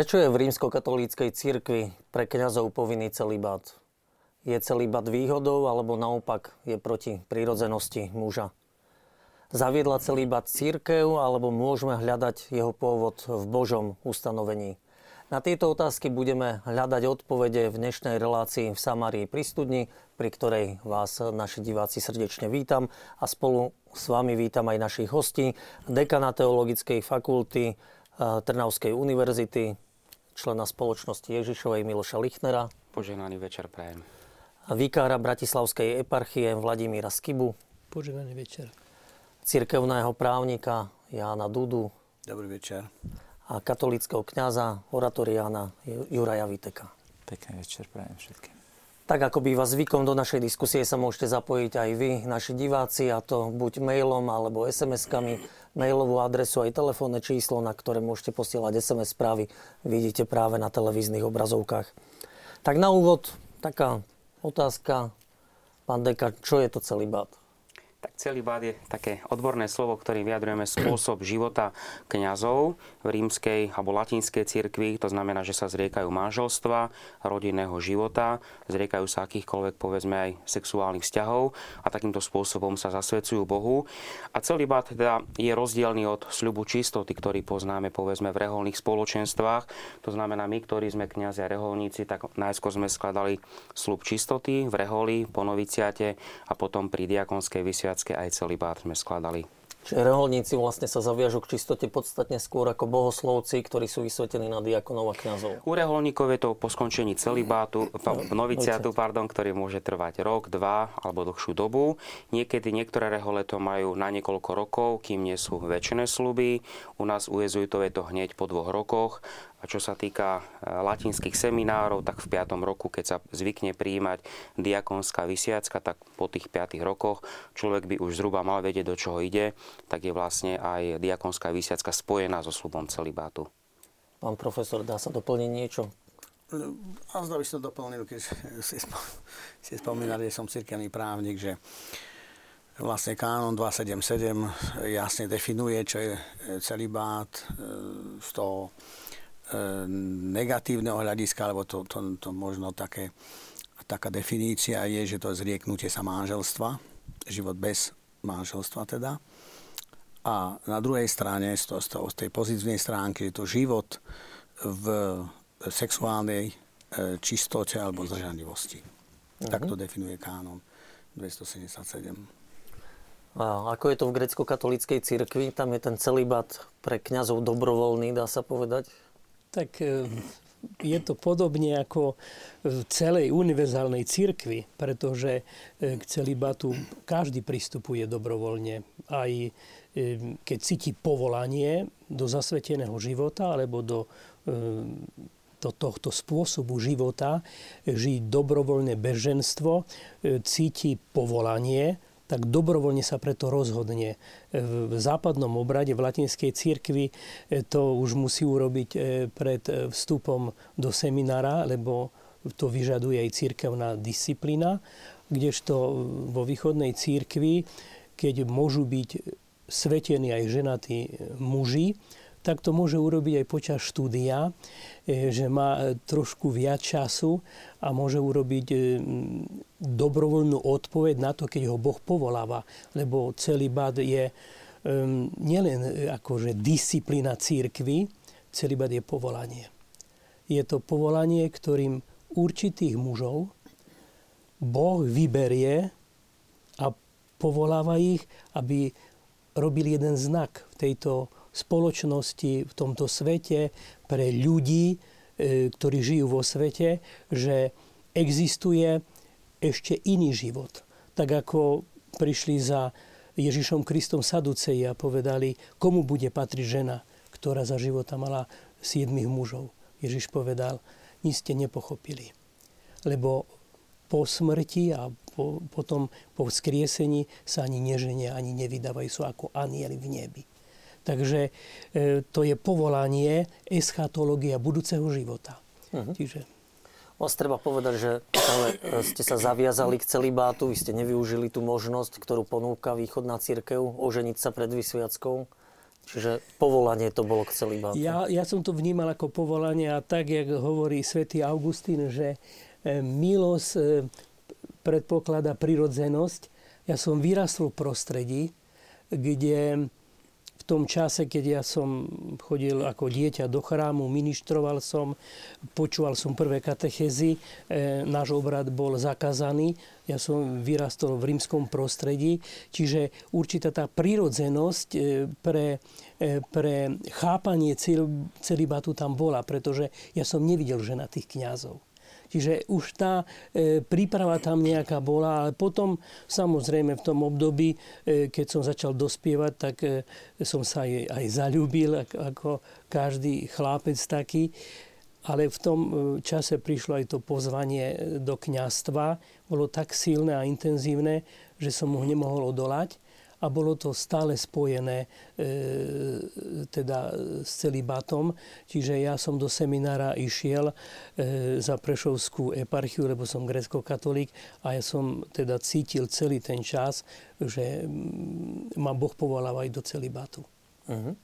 Prečo je v rímskokatolíckej cirkvi pre kňazov povinný celibát? Je celibát výhodou alebo naopak je proti prírodzenosti muža? Zaviedla celibát církev alebo môžeme hľadať jeho pôvod v Božom ustanovení? Na tieto otázky budeme hľadať odpovede v dnešnej relácii v Samárii pri studni, pri ktorej vás naši diváci srdečne vítam a spolu s vami vítam aj našich hostí, dekana Teologickej fakulty eh, Trnavskej univerzity, člena spoločnosti Ježišovej Miloša Lichnera. Požehnaný večer prajem. Vikára Bratislavskej eparchie Vladimíra Skibu. Požehnaný večer. Cirkevného právnika Jána Dudu. Dobrý večer a katolického kňaza, oratoriána Juraja Viteka. Pekný večer prajem všetkým. Tak ako býva zvykom, do našej diskusie sa môžete zapojiť aj vy, naši diváci, a to buď mailom alebo SMS-kami. Mailovú adresu aj telefónne číslo, na ktoré môžete posielať SMS správy, vidíte práve na televíznych obrazovkách. Tak na úvod taká otázka, pán Deka, čo je to celibát? Tak celibát je také odborné slovo, ktorým vyjadrujeme spôsob života kňazov v rímskej alebo latinskej cirkvi. To znamená, že sa zriekajú manželstva, rodinného života, zriekajú sa akýchkoľvek, povedzme, aj sexuálnych vzťahov a takýmto spôsobom sa zasvedcujú Bohu. A celibát teda je rozdielný od sľubu čistoty, ktorý poznáme, povedzme, v reholných spoločenstvách. To znamená, my, ktorí sme kňazi a reholníci, tak najskôr sme skladali sľub čistoty v reholi, po noviciate a potom pri diakonskej vysiaľ Viacké aj celibát sme skladali. Čiže reholníci vlastne sa zaviažu k čistote podstatne skôr ako bohoslovci, ktorí sú vysvetení na diakonov a kňazov. U reholníkov je to po skončení celibátu, noviciátu, pardon, ktorý môže trvať rok, dva alebo dlhšiu dobu. Niekedy niektoré rehole to majú na niekoľko rokov, kým nie sú väčšie sluby. U nás u jezuitov je to hneď po dvoch rokoch a čo sa týka e, latinských seminárov, tak v 5. roku, keď sa zvykne prijímať diakonská vysiacka, tak po tých 5 rokoch človek by už zhruba mal vedieť, do čoho ide, tak je vlastne aj diakonská vysiacka spojená so slubom celibátu. Pán profesor, dá sa doplniť niečo? A zda by som doplnil, keď si spomínali, že som cirkevný právnik, že vlastne kánon 277 jasne definuje, čo je celibát e, z toho E, negatívneho hľadiska, alebo to, to, to možno také, taká definícia je, že to je zrieknutie sa manželstva, život bez manželstva teda. A na druhej strane, z, to, z, tej pozitívnej stránky, je to život v sexuálnej e, čistote alebo zdržanlivosti. Uh-huh. Tak to definuje kánon 277. A ako je to v grecko-katolíckej cirkvi? Tam je ten celibát pre kňazov dobrovoľný, dá sa povedať? Tak e, je to podobne ako v celej univerzálnej cirkvi, pretože e, k celibatu každý pristupuje dobrovoľne. Aj e, keď cíti povolanie do zasveteného života alebo do, do tohto spôsobu života, žiť dobrovoľné beženstvo, cíti povolanie, tak dobrovoľne sa preto rozhodne. V západnom obrade, v latinskej cirkvi e, to už musí urobiť e, pred e, vstupom do seminára, lebo to vyžaduje aj církevná disciplína, kdežto vo východnej církvi, keď môžu byť svetení aj ženatí muži, tak to môže urobiť aj počas štúdia, e, že má e, trošku viac času a môže urobiť e, dobrovoľnú odpoveď na to, keď ho Boh povoláva. Lebo celý bad je nielen akože disciplína církvy, bad je povolanie. Je to povolanie, ktorým určitých mužov Boh vyberie a povoláva ich, aby robili jeden znak v tejto spoločnosti, v tomto svete, pre ľudí, e, ktorí žijú vo svete, že existuje ešte iný život. Tak ako prišli za Ježišom Kristom Saduceji a povedali, komu bude patriť žena, ktorá za života mala siedmých mužov. Ježiš povedal, ni ste nepochopili. Lebo po smrti a po, potom po vzkriesení sa ani neženia, ani nevydávajú, sú ako anieli v nebi. Takže e, to je povolanie eschatológia budúceho života. Uh-huh. Čiže... Vás treba povedať, že e, ste sa zaviazali k celibátu, vy ste nevyužili tú možnosť, ktorú ponúka východná církev, oženiť sa pred vysviackou. Čiže povolanie to bolo k celibátu. Ja, ja som to vnímal ako povolanie a tak, jak hovorí svätý Augustín, že e, milosť predpokladá prirodzenosť. Ja som vyrastol v prostredí, kde tom čase, keď ja som chodil ako dieťa do chrámu, ministroval som, počúval som prvé katechezy, e, náš obrad bol zakazaný, ja som vyrastol v rímskom prostredí, čiže určitá tá prírodzenosť e, pre, e, pre chápanie celibatu tam bola, pretože ja som nevidel ženatých kňazov. Čiže už tá e, príprava tam nejaká bola, ale potom samozrejme v tom období, e, keď som začal dospievať, tak e, som sa aj, aj zalúbil, ako každý chlapec taký. Ale v tom e, čase prišlo aj to pozvanie do kňastva. Bolo tak silné a intenzívne, že som ho nemohol odolať a bolo to stále spojené e, teda s celibatom. Čiže ja som do seminára išiel e, za Prešovskú eparchiu, lebo som grecko-katolík a ja som teda cítil celý ten čas, že mm, ma Boh povoláva aj do celibatu. Uh-huh.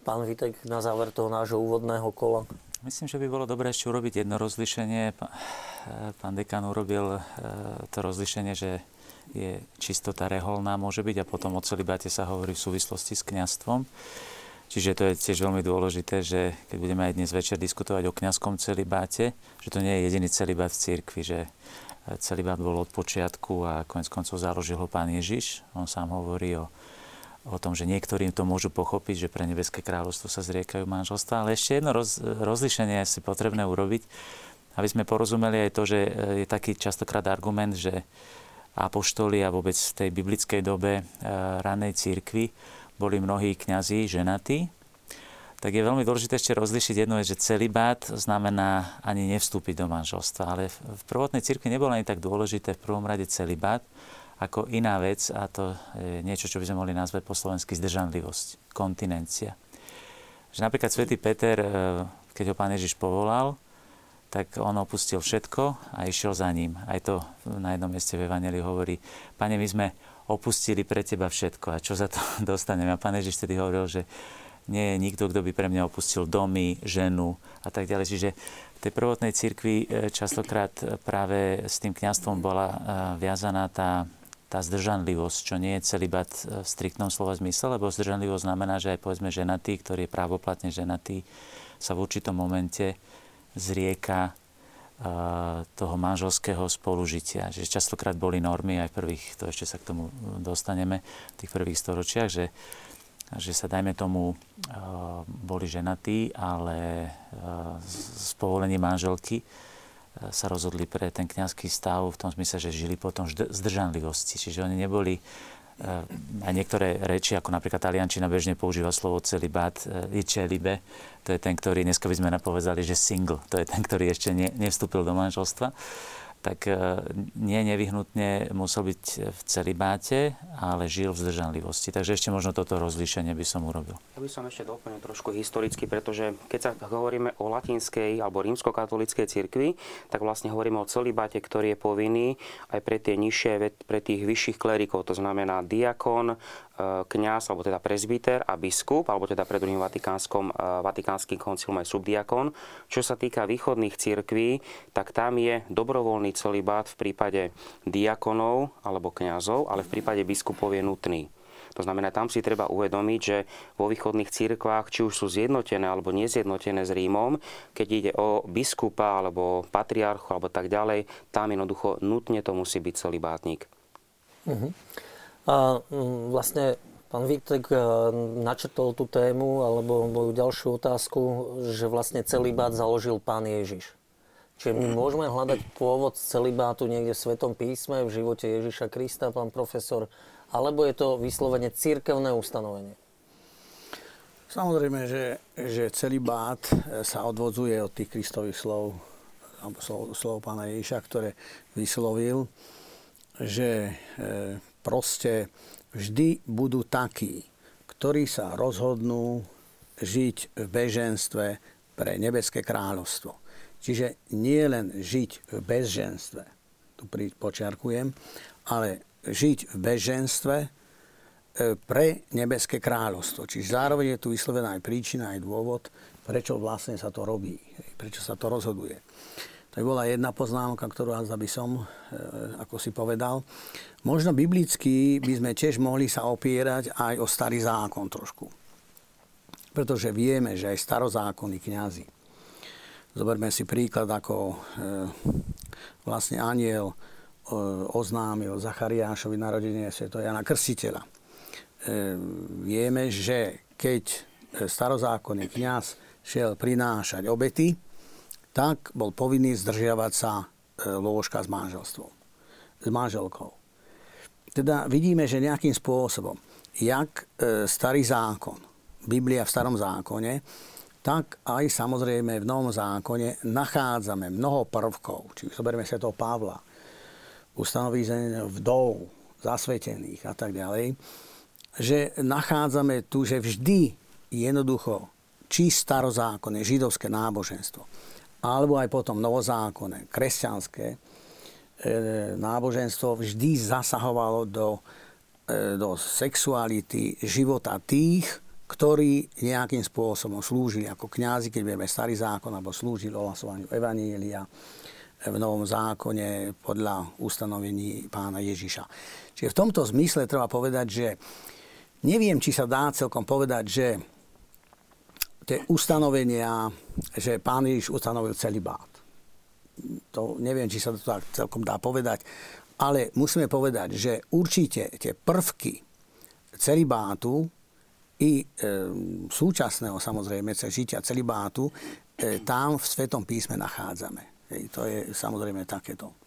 Pán Vitek, na záver toho nášho úvodného kola. Myslím, že by bolo dobré ešte urobiť jedno rozlišenie. Pán dekan urobil e, to rozlišenie, že je čistota reholná môže byť a potom o celibáte sa hovorí v súvislosti s kňastvom. Čiže to je tiež veľmi dôležité, že keď budeme aj dnes večer diskutovať o kňazskom celibáte, že to nie je jediný celibát v cirkvi, že celibát bol od počiatku a konec koncov založil ho pán Ježiš. On sám hovorí o, o tom, že niektorým to môžu pochopiť, že pre nebeské kráľovstvo sa zriekajú manželstva. Ale ešte jedno roz, rozlišenie je si potrebné urobiť, aby sme porozumeli aj to, že je taký častokrát argument, že apoštoli a vôbec v tej biblickej dobe e, ranej církvy boli mnohí kňazí ženatí, tak je veľmi dôležité ešte rozlišiť jednu vec, že celibát znamená ani nevstúpiť do manželstva. Ale v prvotnej cirkvi nebolo ani tak dôležité v prvom rade celibát, ako iná vec, a to je niečo, čo by sme mohli nazvať po slovensky zdržanlivosť, kontinencia. Že napríklad svätý Peter, e, keď ho pán Ježiš povolal, tak on opustil všetko a išiel za ním. Aj to na jednom mieste v Evangeliu hovorí, pane, my sme opustili pre teba všetko a čo za to dostaneme. A pán Ježiš vtedy hovoril, že nie je nikto, kto by pre mňa opustil domy, ženu a tak ďalej. Čiže v tej prvotnej cirkvi e, častokrát práve s tým kňastvom bola e, viazaná tá, tá zdržanlivosť, čo nie je celibat v striktnom slova zmysle, lebo zdržanlivosť znamená, že aj povedzme ženatý, ktorý je právoplatne ženatý, sa v určitom momente zrieka toho manželského spolužitia. Že častokrát boli normy aj v prvých, to ešte sa k tomu dostaneme, v tých prvých storočiach, že, že sa dajme tomu boli ženatí, ale s povolením manželky sa rozhodli pre ten kňazský stav v tom smysle, že žili potom zdržanlivosti. Čiže oni neboli aj niektoré reči, ako napríklad taliančina bežne používa slovo celibát, je celibe, to je ten, ktorý, dneska by sme napovedali, že single, to je ten, ktorý ešte ne, nevstúpil do manželstva tak e, nie nevyhnutne musel byť v celibáte, ale žil v zdržanlivosti. Takže ešte možno toto rozlíšenie by som urobil. Ja by som ešte doplnil trošku historicky, pretože keď sa hovoríme o latinskej alebo rímskokatolíckej cirkvi, tak vlastne hovoríme o celibáte, ktorý je povinný aj pre tie nižšie, pre tých vyšších klerikov, to znamená diakon, kňaz, alebo teda prezbiter a biskup, alebo teda pred druhým vatikánskom, e, vatikánskym koncilom aj subdiakon. Čo sa týka východných cirkví, tak tam je dobrovoľný celibát v prípade diakonov alebo kňazov, ale v prípade biskupov je nutný. To znamená, tam si treba uvedomiť, že vo východných cirkvách, či už sú zjednotené alebo nezjednotené s Rímom, keď ide o biskupa alebo patriarchu alebo tak ďalej, tam jednoducho nutne to musí byť celibátnik. Uh-huh. A mm, vlastne pán Vítek e, načrtol tú tému, alebo moju ďalšiu otázku, že vlastne celibát založil pán Ježiš. Čiže my môžeme hľadať pôvod celibátu niekde v Svetom písme, v živote Ježiša Krista, pán profesor, alebo je to vyslovene církevné ustanovenie? Samozrejme, že, že celibát e, sa odvodzuje od tých Kristových slov, alebo slov, slov pána Ježiša, ktoré vyslovil, že e, proste vždy budú takí, ktorí sa rozhodnú žiť v beženstve pre nebeské kráľovstvo. Čiže nie len žiť v bezženstve, tu počiarkujem, ale žiť v beženstve pre nebeské kráľovstvo. Čiže zároveň je tu vyslovená aj príčina, aj dôvod, prečo vlastne sa to robí, prečo sa to rozhoduje. By bola jedna poznámka, ktorú aj by som, e, ako si povedal. Možno biblicky by sme tiež mohli sa opierať aj o starý zákon trošku. Pretože vieme, že aj starozákonní kňazi. Zoberme si príklad, ako e, vlastne aniel e, oznámil Zachariášovi narodenie Sv. Jana Krstiteľa. Vieme, že keď starozákonný kňaz šiel prinášať obety, tak bol povinný zdržiavať sa e, lôžka s manželstvom, s manželkou. Teda vidíme, že nejakým spôsobom, jak e, starý zákon, Biblia v starom zákone, tak aj samozrejme v novom zákone nachádzame mnoho prvkov, či zoberieme sa toho Pavla, ustanovení vdov, zasvetených a tak ďalej, že nachádzame tu, že vždy jednoducho či starozákonné židovské náboženstvo, alebo aj potom novozákonné, kresťanské e, náboženstvo vždy zasahovalo do, e, do sexuality života tých, ktorí nejakým spôsobom slúžili ako kňazi, keď vieme starý zákon, alebo slúžili ohlasovaniu Evanielia v Novom zákone podľa ustanovení pána Ježiša. Čiže v tomto zmysle treba povedať, že neviem, či sa dá celkom povedať, že tie ustanovenia, že pán Ježiš ustanovil celý bát. To neviem, či sa to tak celkom dá povedať, ale musíme povedať, že určite tie prvky celibátu i e, súčasného samozrejme žitia celibátu e, tam v Svetom písme nachádzame. E, to je samozrejme takéto.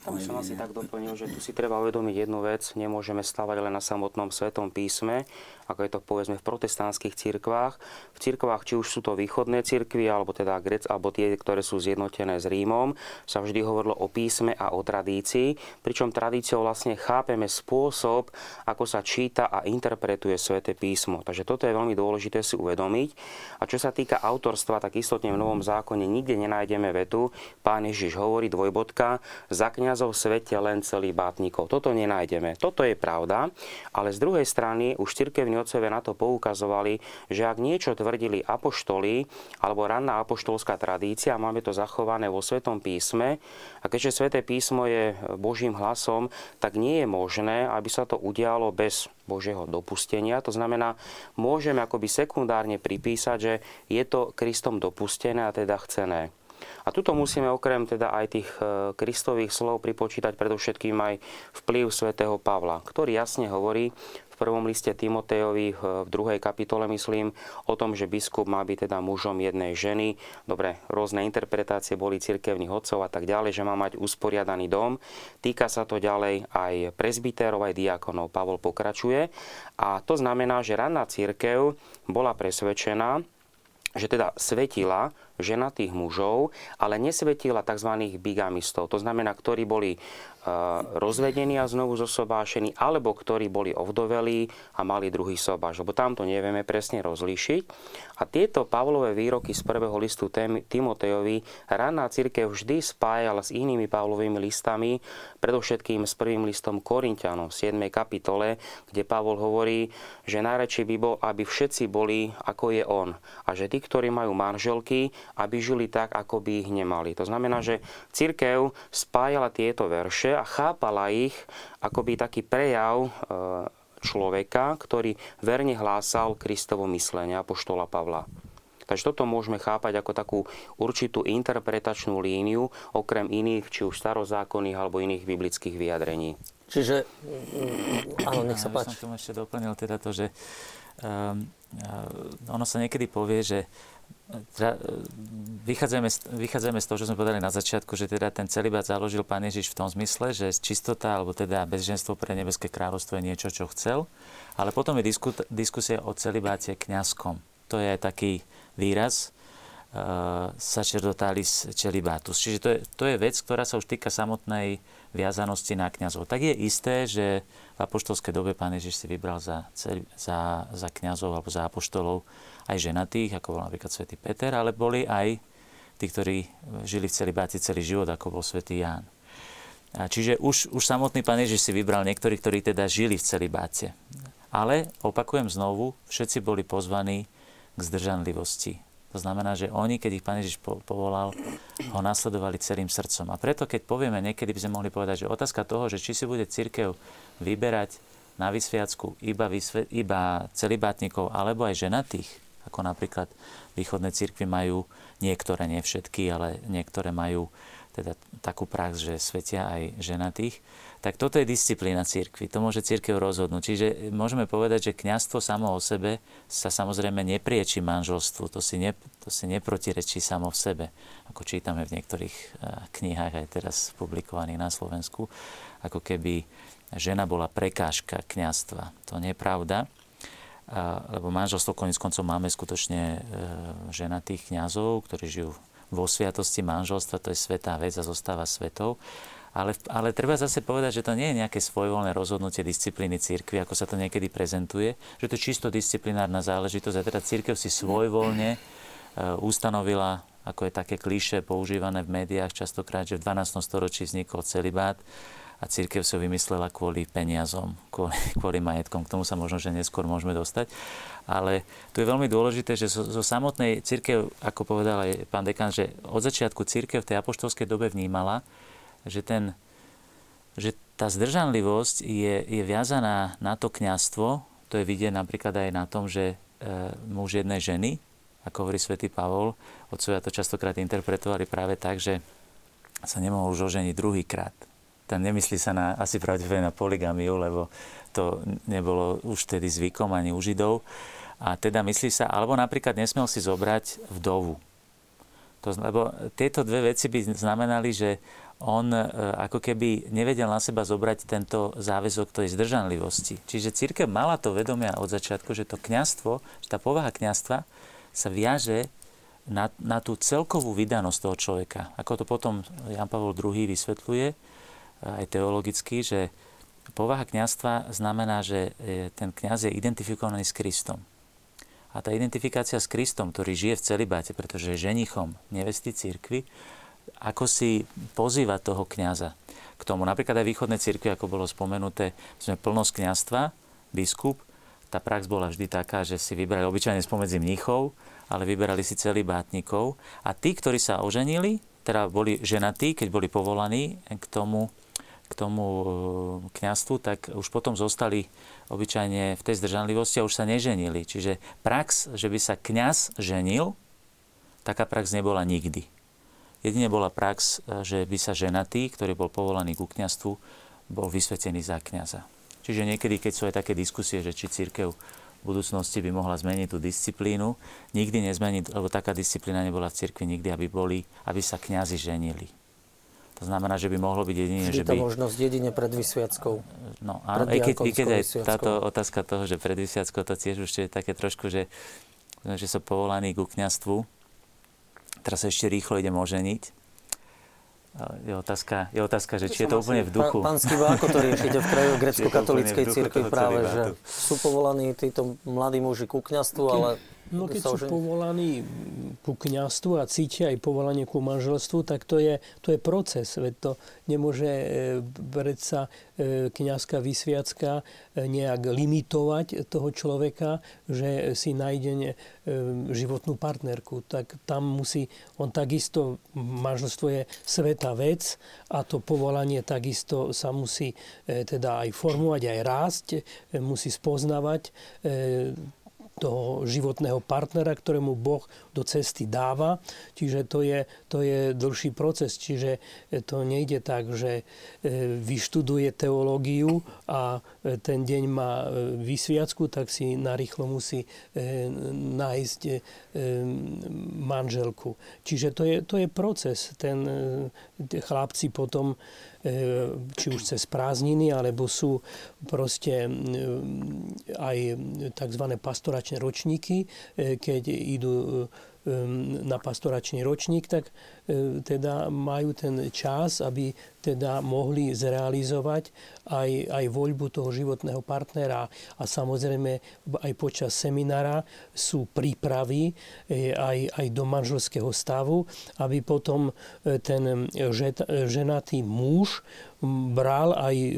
Tam som asi tak doplnil, že tu si treba uvedomiť jednu vec. Nemôžeme stavať len na samotnom svetom písme, ako je to povedzme v protestantských cirkvách. V cirkvách, či už sú to východné cirkvy, alebo teda Grec, alebo tie, ktoré sú zjednotené s Rímom, sa vždy hovorilo o písme a o tradícii, pričom tradíciou vlastne chápeme spôsob, ako sa číta a interpretuje sväté písmo. Takže toto je veľmi dôležité si uvedomiť. A čo sa týka autorstva, tak istotne v Novom zákone nikde nenájdeme vetu. Pán Ježiš hovorí dvojbodka, zakňa kniazov v svete len celý bátnikov. Toto nenájdeme. Toto je pravda, ale z druhej strany už cirkevní otcovia na to poukazovali, že ak niečo tvrdili apoštoli alebo ranná apoštolská tradícia, máme to zachované vo Svetom písme, a keďže Sveté písmo je Božím hlasom, tak nie je možné, aby sa to udialo bez Božieho dopustenia. To znamená, môžeme akoby sekundárne pripísať, že je to Kristom dopustené a teda chcené. A tuto musíme okrem teda aj tých e, kristových slov pripočítať predovšetkým aj vplyv svätého Pavla, ktorý jasne hovorí v prvom liste Timotejovi v druhej kapitole, myslím, o tom, že biskup má byť teda mužom jednej ženy. Dobre, rôzne interpretácie boli cirkevných odcov a tak ďalej, že má mať usporiadaný dom. Týka sa to ďalej aj prezbitérov, aj diakonov. Pavol pokračuje. A to znamená, že ranná církev bola presvedčená, že teda svetila ženatých mužov, ale nesvetila tzv. bigamistov, to znamená, ktorí boli rozvedení a znovu zosobášení, alebo ktorí boli ovdovelí a mali druhý sobáš, lebo tamto nevieme presne rozlíšiť. A tieto Pavlové výroky z prvého listu Timotejovi ranná církev vždy spájala s inými Pavlovými listami, predovšetkým s prvým listom Korintianom v 7. kapitole, kde Pavol hovorí, že najradšej by bol, aby všetci boli ako je on a že tí, ktorí majú manželky, aby žili tak, ako by ich nemali. To znamená, že církev spájala tieto verše a chápala ich akoby taký prejav e, človeka, ktorý verne hlásal Kristovo myslenie, apoštola Pavla. Takže toto môžeme chápať ako takú určitú interpretačnú líniu, okrem iných, či už starozákonných alebo iných biblických vyjadrení. Čiže, mm, áno, nech sa páči. Ja som tomu ešte doplnil teda to, že um, ono sa niekedy povie, že vychádzame, vychádzame z toho, čo sme povedali na začiatku, že teda ten celibát založil Pán Ježiš v tom zmysle, že čistota alebo teda bezženstvo pre nebeské kráľovstvo je niečo, čo chcel, ale potom je diskusia o celibáte kňazskom. To je taký výraz uh, sacerdotalis celibatus. Čiže to je, to je vec, ktorá sa už týka samotnej viazanosti na kňazov. Tak je isté, že v apoštolskej dobe Pán Ježiš si vybral za, za, za kňazov alebo za apoštolov aj ženatých, ako bol napríklad svätý Peter, ale boli aj tí, ktorí žili v celibáte celý život, ako bol svätý Ján. A čiže už, už samotný pán Ježiš si vybral niektorí, ktorí teda žili v celibáte. Ale, opakujem znovu, všetci boli pozvaní k zdržanlivosti. To znamená, že oni, keď ich Pán Ježiš povolal, ho nasledovali celým srdcom. A preto, keď povieme, niekedy by sme mohli povedať, že otázka toho, že či si bude církev vyberať na vysviacku iba, vysve, iba celibátnikov alebo aj ženatých, ako napríklad východné církvy majú, niektoré, nie všetky, ale niektoré majú teda takú prax, že svetia aj ženatých, tak toto je disciplína církvy. To môže církev rozhodnúť. Čiže môžeme povedať, že kňazstvo samo o sebe sa samozrejme neprieči manželstvu. To si, ne, to si neprotirečí samo v sebe. Ako čítame v niektorých eh, knihách aj teraz publikovaných na Slovensku. Ako keby žena bola prekážka kňazstva. To nie je pravda. lebo manželstvo konec koncov máme skutočne eh, ženatých kňazov, ktorí žijú vo sviatosti manželstva, to je svetá vec a zostáva svetou. Ale, ale treba zase povedať, že to nie je nejaké svojvoľné rozhodnutie disciplíny církvy, ako sa to niekedy prezentuje, že to je čisto disciplinárna záležitosť a teda církev si svojvoľne uh, ustanovila, ako je také klíše používané v médiách častokrát, že v 12. storočí vznikol celibát a církev ho vymyslela kvôli peniazom, kvôli, kvôli majetkom. K tomu sa možno, že neskôr môžeme dostať. Ale tu je veľmi dôležité, že zo, zo samotnej církev, ako povedal aj pán dekan, že od začiatku církev v tej apoštolskej dobe vnímala, že, ten, že tá zdržanlivosť je, je viazaná na to kňastvo, to je vidieť napríklad aj na tom, že e, muž jednej ženy, ako hovorí svätý Pavol, otcovia to častokrát interpretovali práve tak, že sa nemohol už oženiť druhýkrát. Tam nemyslí sa na, asi pravdepodobne na poligamiu, lebo to nebolo už tedy zvykom ani u Židov. A teda myslí sa, alebo napríklad nesmel si zobrať vdovu. To, lebo tieto dve veci by znamenali, že on e, ako keby nevedel na seba zobrať tento záväzok tej zdržanlivosti. Čiže církev mala to vedomia od začiatku, že to kňastvo, že tá povaha kňastva sa viaže na, na tú celkovú vydanosť toho človeka. Ako to potom Jan Pavel II vysvetľuje, e, aj teologicky, že povaha kňastva znamená, že e, ten kňaz je identifikovaný s Kristom. A tá identifikácia s Kristom, ktorý žije v celibáte, pretože je ženichom nevesty církvy, ako si pozýva toho kňaza k tomu. Napríklad aj východné cirkvi, ako bolo spomenuté, sme plnosť kňastva, biskup, tá prax bola vždy taká, že si vybrali obyčajne spomedzi mníchov, ale vyberali si celý bátnikov. A tí, ktorí sa oženili, teda boli ženatí, keď boli povolaní k tomu, k tomu e, kňastvu, tak už potom zostali obyčajne v tej zdržanlivosti a už sa neženili. Čiže prax, že by sa kňaz ženil, taká prax nebola nikdy. Jedine bola prax, e, že by sa ženatý, ktorý bol povolaný ku kniastvu, bol vysvetený za kniaza. Čiže niekedy, keď sú aj také diskusie, že či církev v budúcnosti by mohla zmeniť tú disciplínu, nikdy nezmeniť, lebo taká disciplína nebola v cirkvi nikdy, aby, boli, aby sa kňazi ženili. To znamená, že by mohlo byť jedine, Vždy že by... možnosť jedine pred vysviackou. No, áno, aj keď, keď aj táto otázka toho, že pred vysviackou, to tiež už je také trošku, že, že sú povolaní ku kňastvu, Teraz ešte rýchlo idem oženiť. Je otázka, je otázka, že či je to úplne v duchu. Pán Skiba, ako to riešite v krajú grecko-katolíckej cirkvi práve, že sú povolaní títo mladí muži ku kňastvu, ale No keď sú povolaní ku kniastvu a cítia aj povolanie ku manželstvu, tak to je, to je proces. Veď to nemôže e, predsa e, kniazka vysviacka e, nejak limitovať toho človeka, že si nájde životnú partnerku. Tak tam musí, on takisto, manželstvo je sveta vec a to povolanie takisto sa musí teda aj formovať, aj rásť, musí spoznávať toho životného partnera, ktorému Boh do cesty dáva. Čiže to je, to je dlhší proces. Čiže to nejde tak, že e, vyštuduje teológiu a ten deň má e, vysviacku, tak si narýchlo musí nájsť manželku. Čiže to je, to je proces. Ten chlapci potom E, či už cez prázdniny, alebo sú proste aj tzv. pastoračné ročníky, e, keď idú na pastoračný ročník, tak e, teda majú ten čas, aby teda mohli zrealizovať aj, aj voľbu toho životného partnera. A samozrejme aj počas seminára sú prípravy e, aj, aj do manželského stavu, aby potom e, ten ženatý muž bral aj, e,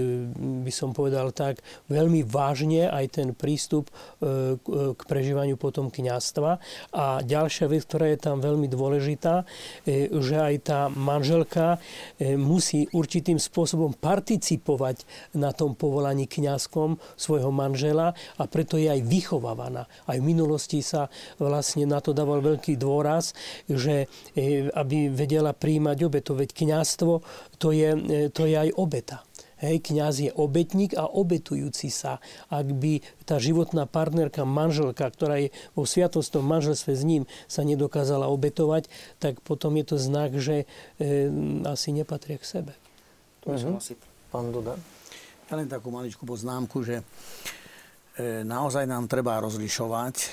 by som povedal tak, veľmi vážne aj ten prístup e, k prežívaniu potom kňastva. A ďalšia vec, ktorá je tam veľmi dôležitá, že aj tá manželka musí určitým spôsobom participovať na tom povolaní kňazkom svojho manžela a preto je aj vychovávaná. Aj v minulosti sa vlastne na to dával veľký dôraz, že aby vedela príjmať obetu, veď kňazstvo to je, to je aj obeta. Hej, kňaz je obetník a obetujúci sa. Ak by tá životná partnerka, manželka, ktorá je vo sviatostnom manželstve s ním, sa nedokázala obetovať, tak potom je to znak, že e, asi nepatria k sebe. Mhm. Pán Duda? Ja len takú maličkú poznámku, že e, naozaj nám treba rozlišovať e,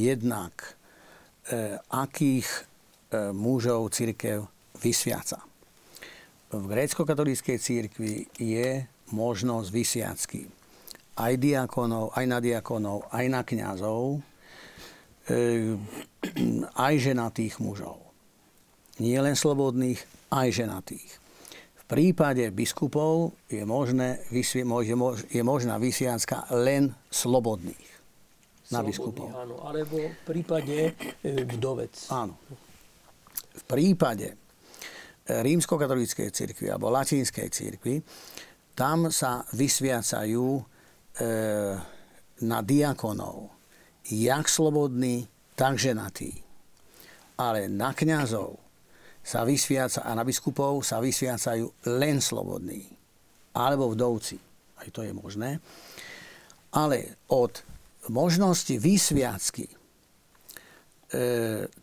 jednak e, akých e, mužov církev vysviaca v grécko-katolíckej církvi je možnosť vysiacky aj diakonov, aj na diakonov, aj na kňazov, e, aj ženatých mužov. Nie len slobodných, aj ženatých. V prípade biskupov je, možné, je možná vysiacka len slobodných na biskupov. Áno, alebo v prípade e, vdovec. Áno. V prípade rímskokatolíckej cirkvi alebo latinskej cirkvi, tam sa vysviacajú e, na diakonov jak slobodní, tak ženatí. Ale na kňazov sa vysviaca, a na biskupov sa vysviacajú len slobodní. Alebo vdovci. Aj to je možné. Ale od možnosti vysviacky e,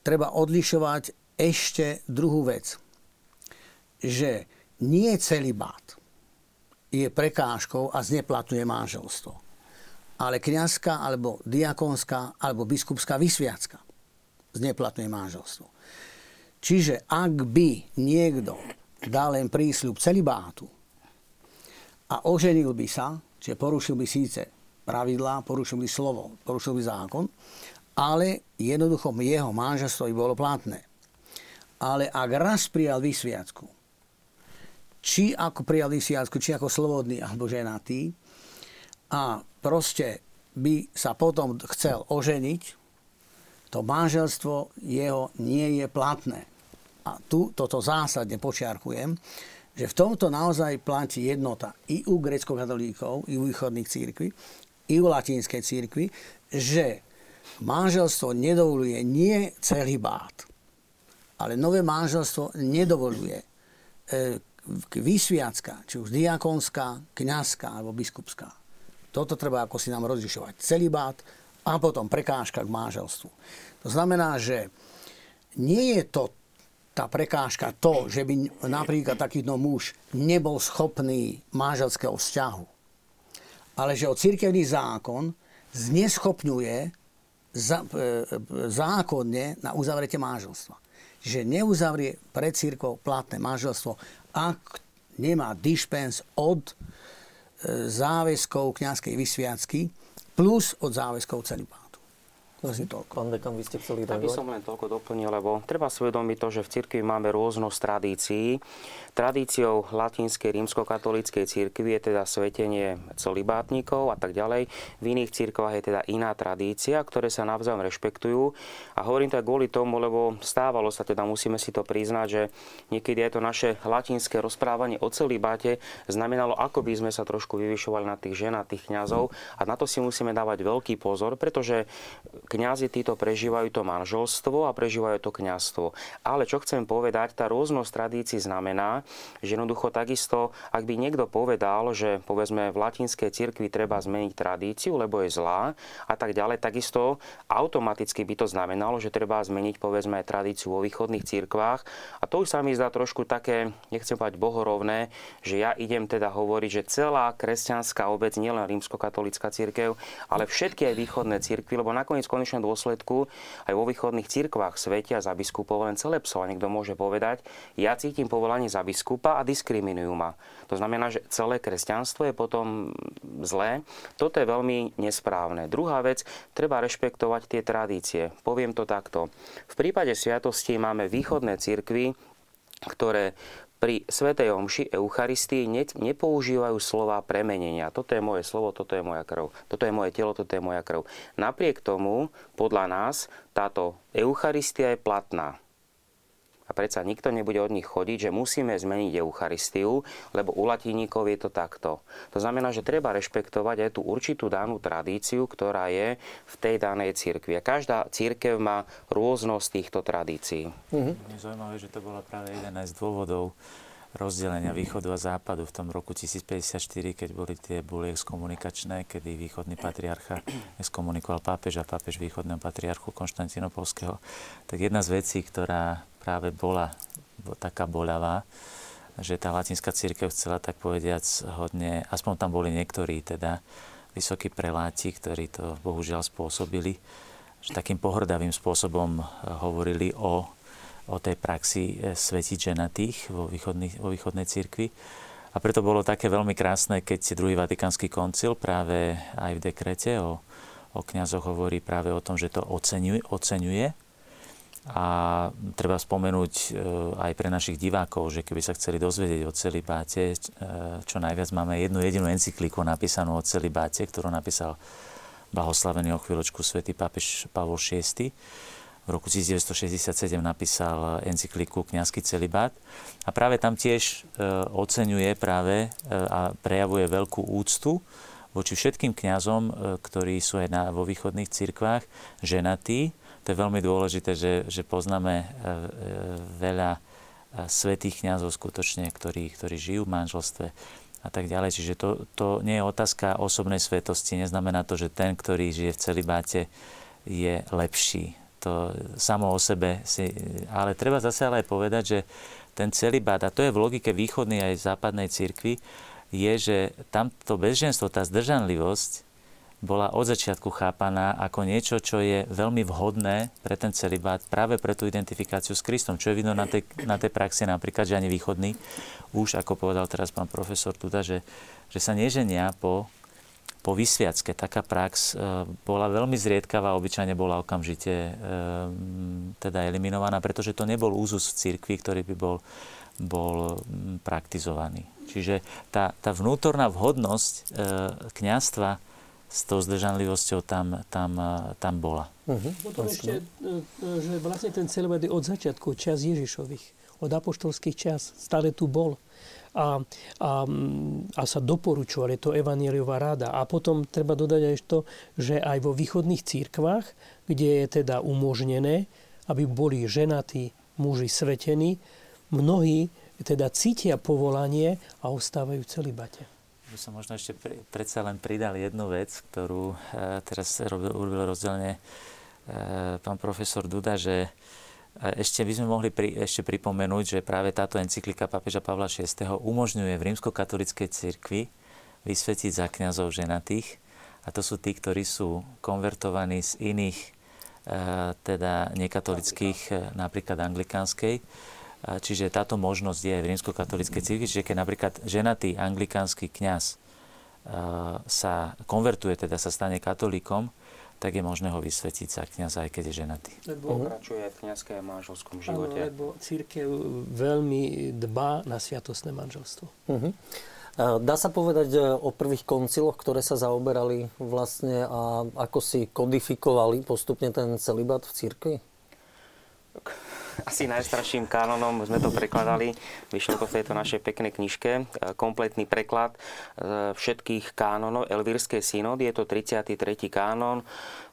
treba odlišovať ešte druhú vec že nie celibát je prekážkou a zneplatňuje manželstvo. Ale kniazka, alebo diakonská, alebo biskupská vysviacka zneplatňuje manželstvo. Čiže ak by niekto dal len prísľub celibátu a oženil by sa, čiže porušil by síce pravidlá, porušil by slovo, porušil by zákon, ale jednoducho jeho manželstvo by bolo platné. Ale ak raz prijal vysviacku či ako prijali siatku, či ako slobodný alebo ženatý a proste by sa potom chcel oženiť, to manželstvo jeho nie je platné. A tu toto zásadne počiarkujem, že v tomto naozaj platí jednota i u grecko-katolíkov, i u východných církví, i u latinskej církvy, že manželstvo nedovoluje nie celý bát, ale nové manželstvo nedovoluje e, vysviacka, či už diakonská, kňazská alebo biskupská. Toto treba ako si nám rozlišovať. Celibát a potom prekážka k manželstvu. To znamená, že nie je to tá prekážka to, že by napríklad takýto muž nebol schopný manželského vzťahu. Ale že o cirkevný zákon zneschopňuje za, e, zákonne na uzavretie manželstva. Že neuzavrie pred církou platné manželstvo ak nemá dispens od e, záväzkov kňazskej vysviacky plus od záväzkov celibátu. Asi toľko. Pán dekan, vy ste chceli reagovať? by som len toľko doplnil, lebo treba si uvedomiť to, že v cirkvi máme rôznosť tradícií. Tradíciou latinskej rímskokatolíckej cirkvi je teda svetenie celibátnikov a tak ďalej. V iných cirkvách je teda iná tradícia, ktoré sa navzájom rešpektujú. A hovorím to kvôli tomu, lebo stávalo sa teda, musíme si to priznať, že niekedy aj to naše latinské rozprávanie o celibáte znamenalo, ako by sme sa trošku vyvyšovali na tých žen, na tých kňazov. A na to si musíme dávať veľký pozor, pretože kňazi títo prežívajú to manželstvo a prežívajú to kňazstvo. Ale čo chcem povedať, tá rôznosť tradícií znamená, že jednoducho takisto, ak by niekto povedal, že povedzme v latinskej cirkvi treba zmeniť tradíciu, lebo je zlá a tak ďalej, takisto automaticky by to znamenalo, že treba zmeniť povedzme tradíciu vo východných cirkvách. A to už sa mi zdá trošku také, nechcem povedať bohorovné, že ja idem teda hovoriť, že celá kresťanská obec, nielen rímskokatolická cirkev, ale všetky aj východné cirkvy, lebo nakoniec konečnom dôsledku aj vo východných cirkvách svetia za biskupov len celepsov. A niekto môže povedať, ja cítim povolanie za biskupa a diskriminujú ma. To znamená, že celé kresťanstvo je potom zlé. Toto je veľmi nesprávne. Druhá vec, treba rešpektovať tie tradície. Poviem to takto. V prípade sviatosti máme východné cirkvy, ktoré pri Svetej Omši Eucharistii ne, nepoužívajú slova premenenia. Toto je moje slovo, toto je moja krv. Toto je moje telo, toto je moja krv. Napriek tomu, podľa nás, táto Eucharistia je platná. A predsa nikto nebude od nich chodiť, že musíme zmeniť Eucharistiu, lebo u latiníkov je to takto. To znamená, že treba rešpektovať aj tú určitú danú tradíciu, ktorá je v tej danej cirkvi. A každá církev má rôznosť týchto tradícií. Mm-hmm. Je zaujímavé, že to bola práve jeden z dôvodov rozdelenia východu a západu v tom roku 1054, keď boli tie buly exkomunikačné, kedy východný patriarcha exkomunikoval pápež a pápež východného patriarchu Konštantinopolského. Tak jedna z vecí, ktorá práve bola taká boľavá, že tá latinská církev chcela tak povediac hodne, aspoň tam boli niektorí teda vysokí preláti, ktorí to bohužiaľ spôsobili, že takým pohrdavým spôsobom eh, hovorili o, o tej praxi eh, svetiť ženatých vo, vo východnej církvi. A preto bolo také veľmi krásne, keď druhý Vatikánsky koncil práve aj v dekrete o, o kniazoch hovorí práve o tom, že to oceňuje, oceňuje a treba spomenúť e, aj pre našich divákov, že keby sa chceli dozvedieť o celibáte, e, čo najviac máme jednu jedinú encykliku napísanú o celibáte, ktorú napísal blahoslavený o chvíľočku svätý pápež Pavol VI. V roku 1967 napísal encykliku Kňazský celibát a práve tam tiež e, oceňuje práve a prejavuje veľkú úctu voči všetkým kňazom, ktorí sú aj na, vo východných cirkvách ženatí, to je veľmi dôležité, že, že poznáme e, e, veľa e, svetých kňazov skutočne, ktorí, ktorí žijú v manželstve a tak ďalej. Čiže to, to nie je otázka osobnej svetosti. Neznamená to, že ten, ktorý žije v celibáte, je lepší. To samo o sebe si... Ale treba zase ale aj povedať, že ten celibát, a to je v logike východnej aj západnej cirkvi, je, že tamto bezženstvo, tá zdržanlivosť bola od začiatku chápaná ako niečo, čo je veľmi vhodné pre ten celibát, práve pre tú identifikáciu s Kristom. Čo je vidno na tej, na tej praxi napríklad, že ani východný, už ako povedal teraz pán profesor Tuda, že, že sa neženia po, po vysviacke. Taká prax e, bola veľmi zriedkavá, obyčajne bola okamžite e, teda eliminovaná, pretože to nebol úzus v cirkvi, ktorý by bol, bol praktizovaný. Čiže tá, tá vnútorná vhodnosť e, kniastva s tou zdržanlivosťou tam, tam, tam bola. Uh-huh. Potom ešte, e, e, že vlastne ten celibát je od začiatku čas Ježišových, od apoštolských čas, stále tu bol. A, a, a sa doporučovali to evanieliová ráda. A potom treba dodať aj to, že aj vo východných církvách, kde je teda umožnené, aby boli ženatí muži svetení, mnohí teda cítia povolanie a ostávajú celibate by som možno ešte pre, predsa len pridal jednu vec, ktorú e, teraz robil, urobil rozdielne e, pán profesor Duda, že e, ešte by sme mohli pri, ešte pripomenúť, že práve táto encyklika pápeža Pavla VI. umožňuje v rímskokatolickej cirkvi vysvetiť za kňazov ženatých. A to sú tí, ktorí sú konvertovaní z iných, e, teda nekatolických, napríklad anglikánskej Čiže táto možnosť je v rímskokatolíckej cirkvi, čiže keď napríklad ženatý anglikánsky kňaz sa konvertuje, teda sa stane katolíkom, tak je možné ho vysvetiť za kniaza, aj keď je ženatý. Lebo pokračuje v kniazke a manželskom živote. Áno, lebo církev veľmi dbá na sviatostné manželstvo. Uh-huh. Dá sa povedať e, o prvých konciloch, ktoré sa zaoberali vlastne a ako si kodifikovali postupne ten celibát v církvi? Asi najstarším kánonom sme to prekladali. Vyšlo to v tejto našej peknej knižke. E, kompletný preklad e, všetkých kánonov Elvírskej synody. Je to 33. kánon.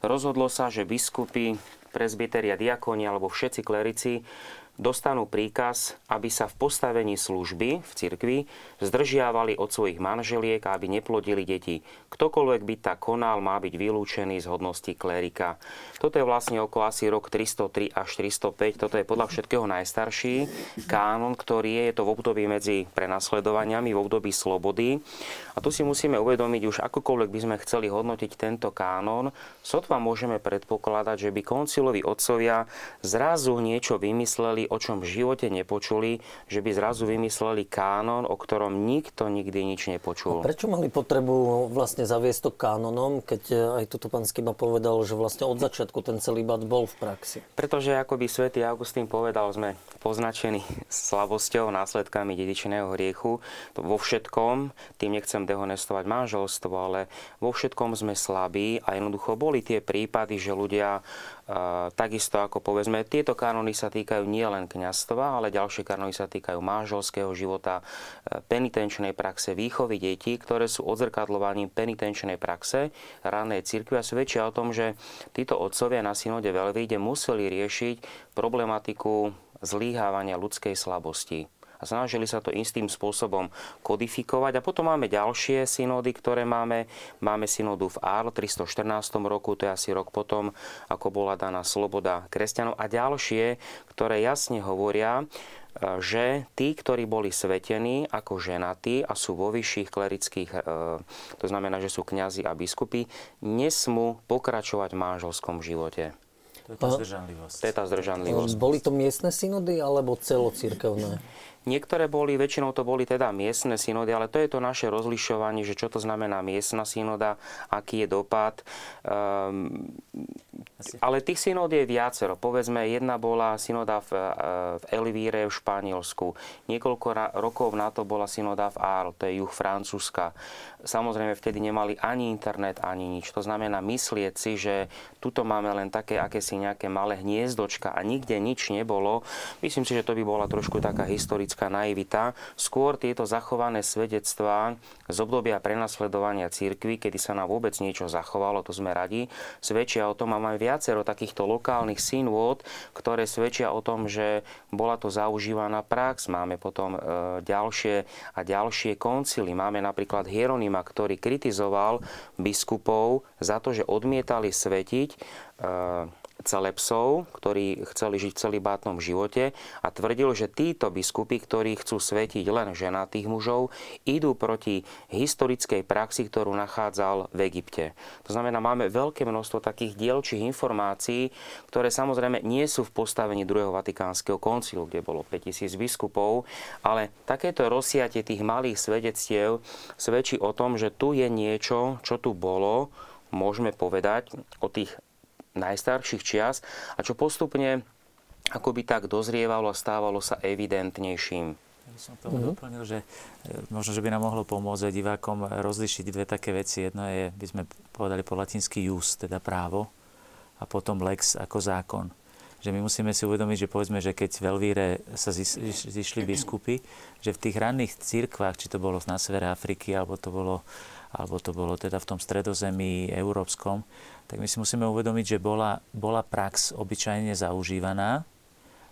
Rozhodlo sa, že biskupy, presbyteria, diakoni alebo všetci klerici dostanú príkaz, aby sa v postavení služby v cirkvi zdržiavali od svojich manželiek a aby neplodili deti. Ktokoľvek by tak konal, má byť vylúčený z hodnosti klérika. Toto je vlastne okolo asi rok 303 až 305. Toto je podľa všetkého najstarší kánon, ktorý je, je to v období medzi prenasledovaniami, v období slobody. A tu si musíme uvedomiť, už akokoľvek by sme chceli hodnotiť tento kánon, sotva môžeme predpokladať, že by konciloví otcovia zrazu niečo vymysleli nepočuli, o čom v živote nepočuli, že by zrazu vymysleli kánon, o ktorom nikto nikdy nič nepočul. A prečo mali potrebu vlastne zaviesť to kánonom, keď e, aj tuto pán Skiba povedal, že vlastne od začiatku ten celý bad bol v praxi? Pretože, ako by svätý Augustín povedal, sme poznačení slabosťou, následkami dedičného hriechu. Vo všetkom, tým nechcem dehonestovať manželstvo, ale vo všetkom sme slabí a jednoducho boli tie prípady, že ľudia takisto ako povedzme, tieto kanóny sa týkajú nielen kňastva, ale ďalšie kanóny sa týkajú manželského života, e, penitenčnej praxe, výchovy detí, ktoré sú odzrkadlovaním penitenčnej praxe ranej cirkvi a svedčia o tom, že títo otcovia na synode Velvíde museli riešiť problematiku zlíhávania ľudskej slabosti a snažili sa to istým spôsobom kodifikovať. A potom máme ďalšie synódy, ktoré máme. Máme synódu v Arl 314 roku, to je asi rok potom, ako bola daná sloboda kresťanov. A ďalšie, ktoré jasne hovoria, e, že tí, ktorí boli svetení ako ženatí a sú vo vyšších klerických, e, to znamená, že sú kňazi a biskupy, nesmú pokračovať v manželskom živote. To je tá zdržanlivosť. To je tá zdržanlivosť. Boli to miestne synody alebo celocirkevné? Niektoré boli, väčšinou to boli teda miestne synody, ale to je to naše rozlišovanie, že čo to znamená miestna synoda, aký je dopad. Um, ale tých synod je viacero. Povedzme, jedna bola synoda v, eh, v Elvíre v Španielsku. Niekoľko rokov na to bola synoda v Arles, to je juh Francúzska. Samozrejme, vtedy nemali ani internet, ani nič. To znamená myslieť si, že tuto máme len také akési nejaké malé hniezdočka a nikde nič nebolo. Myslím si, že to by bola trošku taká historická naivita. Skôr tieto zachované svedectvá z obdobia prenasledovania církvy, kedy sa nám vôbec niečo zachovalo, to sme radi, svedčia o tom a máme viacero takýchto lokálnych synôd, ktoré svedčia o tom, že bola to zaužívaná prax. Máme potom e, ďalšie a ďalšie koncily. Máme napríklad Hieronym Zima, ktorý kritizoval biskupov za to, že odmietali svetiť e, celepsov, ktorí chceli žiť v celibátnom živote a tvrdil, že títo biskupy, ktorí chcú svetiť len ženatých mužov, idú proti historickej praxi, ktorú nachádzal v Egypte. To znamená, máme veľké množstvo takých dielčích informácií, ktoré samozrejme nie sú v postavení druhého Vatikánskeho koncilu, kde bolo 5000 biskupov, ale takéto rozsiatie tých malých svedectiev svedčí o tom, že tu je niečo, čo tu bolo, môžeme povedať o tých najstarších čias a čo postupne akoby tak dozrievalo a stávalo sa evidentnejším. Som tomu mm-hmm. doplnil, že e, možno, že by nám mohlo pomôcť divákom rozlišiť dve také veci. Jedno je, by sme povedali po latinsky jus, teda právo, a potom lex ako zákon. Že my musíme si uvedomiť, že povedzme, že keď v Elvíre sa zišli biskupy, že v tých ranných církvách, či to bolo na severe Afriky, alebo to bolo, alebo to bolo teda v tom stredozemí európskom, tak my si musíme uvedomiť, že bola, bola prax obyčajne zaužívaná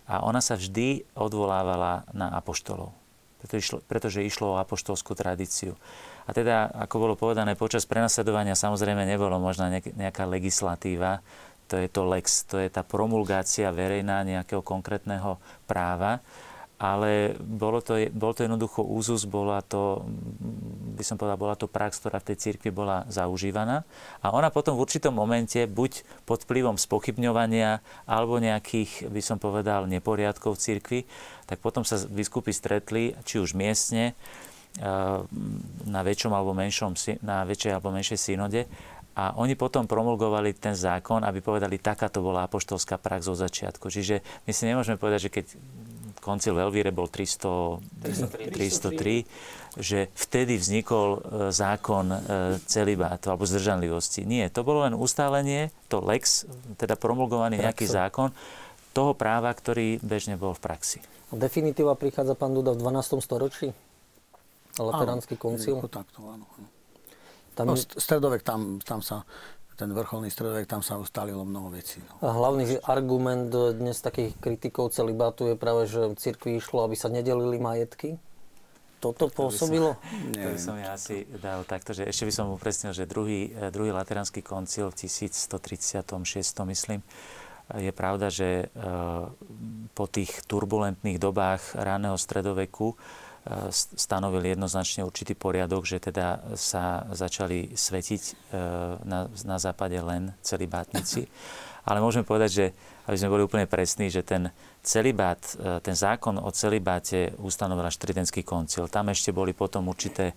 a ona sa vždy odvolávala na apoštolov, pretože išlo, pretože išlo o apoštolskú tradíciu. A teda, ako bolo povedané, počas prenasledovania samozrejme nebolo možná nejaká legislatíva, to je to lex, to je tá promulgácia verejná nejakého konkrétneho práva, ale bolo to, bol to jednoducho úzus, bola to, by som povedal, bola to prax, ktorá v tej cirkvi bola zaužívaná. A ona potom v určitom momente, buď pod vplyvom spochybňovania, alebo nejakých, by som povedal, neporiadkov v cirkvi, tak potom sa biskupy stretli, či už miestne, eh, na väčšom alebo menšom, na väčšej alebo menšej synode a oni potom promulgovali ten zákon, aby povedali, takáto bola apoštolská prax zo začiatku. Čiže my si nemôžeme povedať, že keď koncil v Elvíre bol 300, 303, 303 že vtedy vznikol e, zákon e, celibátu alebo zdržanlivosti. Nie, to bolo len ustálenie, to lex, teda promulgovaný nejaký zákon, toho práva, ktorý bežne bol v praxi. Definitíva prichádza pán Duda v 12. storočí? Lateránsky koncil? Áno, takto, áno. Tam... No, stredovek, tam, tam sa ten vrcholný stredovek, tam sa ustalilo mnoho vecí. No. A hlavný argument dnes takých kritikov celibátu je práve, že cirkvi išlo, aby sa nedelili majetky? Toto pôsobilo? To by som ja asi dal takto, že ešte by som upresnil, že druhý, eh, druhý lateránsky koncil v 1136, myslím, je pravda, že eh, po tých turbulentných dobách ráneho stredoveku stanovil jednoznačne určitý poriadok, že teda sa začali svetiť e, na, na západe len celibátnici. Ale môžeme povedať, že aby sme boli úplne presní, že ten celibát, e, ten zákon o celibáte ustanovil až Tridentský koncil. Tam ešte boli potom určité,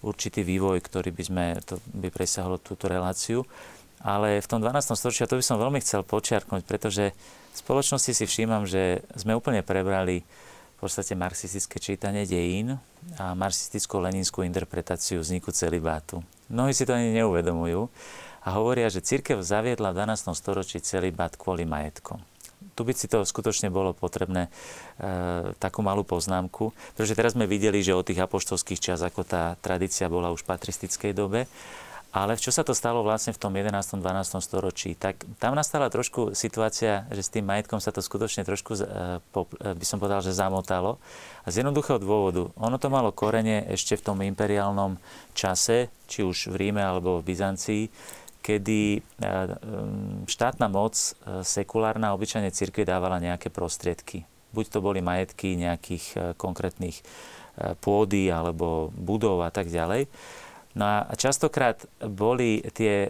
určitý vývoj, ktorý by sme, to by presahlo túto reláciu. Ale v tom 12. storočí, a to by som veľmi chcel počiarknúť, pretože v spoločnosti si všímam, že sme úplne prebrali v podstate marxistické čítanie dejín a marxistickú-leninskú interpretáciu vzniku celibátu. Mnohí si to ani neuvedomujú a hovoria, že církev zaviedla v 12. storočí celibát kvôli majetkom. Tu by si to skutočne bolo potrebné e, takú malú poznámku, pretože teraz sme videli, že od tých apoštolských čas, ako tá tradícia bola už v patristickej dobe, ale čo sa to stalo vlastne v tom 11. 12. storočí, tak tam nastala trošku situácia, že s tým majetkom sa to skutočne trošku, e, e, by som povedal, že zamotalo. A z jednoduchého dôvodu, ono to malo korene ešte v tom imperiálnom čase, či už v Ríme alebo v Byzancii, kedy e, štátna moc, sekulárna, obyčajne cirkvi dávala nejaké prostriedky. Buď to boli majetky nejakých konkrétnych pôdy alebo budov a tak ďalej. No a častokrát boli tie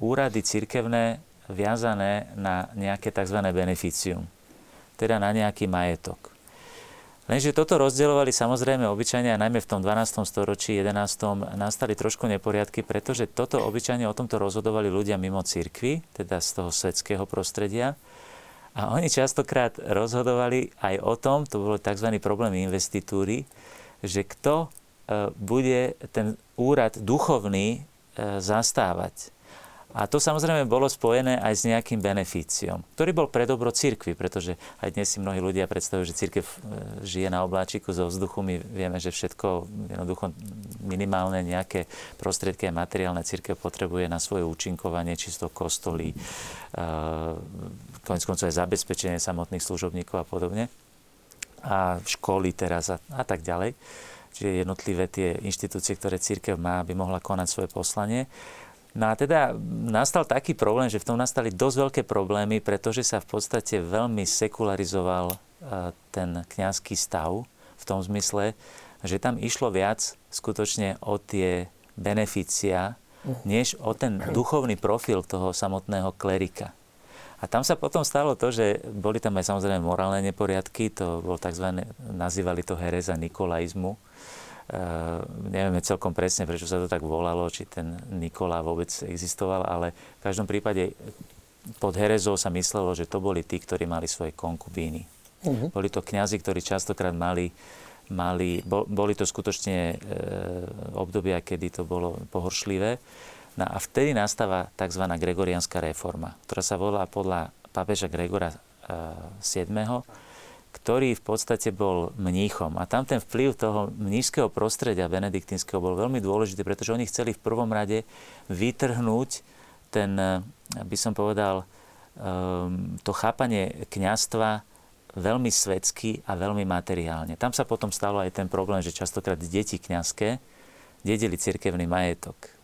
úrady cirkevné viazané na nejaké tzv. beneficium, teda na nejaký majetok. Lenže toto rozdielovali samozrejme obyčajne a najmä v tom 12. storočí, 11. nastali trošku neporiadky, pretože toto obyčajne o tomto rozhodovali ľudia mimo cirkvy, teda z toho svetského prostredia. A oni častokrát rozhodovali aj o tom, to bol tzv. problém investitúry, že kto bude ten úrad duchovný e, zastávať. A to samozrejme bolo spojené aj s nejakým beneficiom, ktorý bol pre dobro cirkvi, pretože aj dnes si mnohí ľudia predstavujú, že cirkev e, žije na obláčiku zo vzduchu. My vieme, že všetko jednoducho minimálne nejaké prostriedky a materiálne cirkev potrebuje na svoje účinkovanie, čisto kostoly, konec koncov aj zabezpečenie samotných služobníkov a podobne. A školy teraz a, a tak ďalej čiže jednotlivé tie inštitúcie, ktoré církev má, aby mohla konať svoje poslanie. No a teda nastal taký problém, že v tom nastali dosť veľké problémy, pretože sa v podstate veľmi sekularizoval e, ten kňazský stav v tom zmysle, že tam išlo viac skutočne o tie beneficia, než o ten duchovný profil toho samotného klerika. A tam sa potom stalo to, že boli tam aj samozrejme morálne neporiadky, to bol tzv. nazývali to hereza nikolaizmu, Uh, nevieme celkom presne, prečo sa to tak volalo, či ten Nikola vôbec existoval, ale v každom prípade pod herezou sa myslelo, že to boli tí, ktorí mali svoje konkubíny. Uh-huh. Boli to kňazi, ktorí častokrát mali, mali boli to skutočne e, obdobia, kedy to bolo pohoršlivé. No a vtedy nastáva tzv. gregorianská reforma, ktorá sa volá podľa pápeža Gregora e, 7 ktorý v podstate bol mníchom. A tam ten vplyv toho mnížského prostredia benediktínskeho bol veľmi dôležitý, pretože oni chceli v prvom rade vytrhnúť ten, eh, by som povedal, ehm, to chápanie kňastva veľmi svetsky a veľmi materiálne. Tam sa potom stalo aj ten problém, že častokrát deti kňazské dedili cirkevný majetok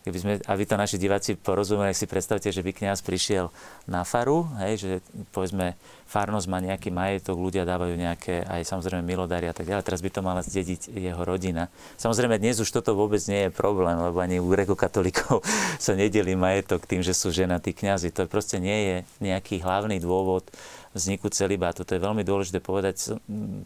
keby sme, aby to naši diváci porozumeli, si predstavte, že by kňaz prišiel na faru, hej, že povedzme farnosť má nejaký majetok, ľudia dávajú nejaké aj samozrejme milodary a tak ďalej, teraz by to mala zdediť jeho rodina. Samozrejme dnes už toto vôbec nie je problém, lebo ani u grekokatolíkov sa nedeli majetok tým, že sú ženatí kňazi. To proste nie je nejaký hlavný dôvod vzniku celibátu. To je veľmi dôležité povedať.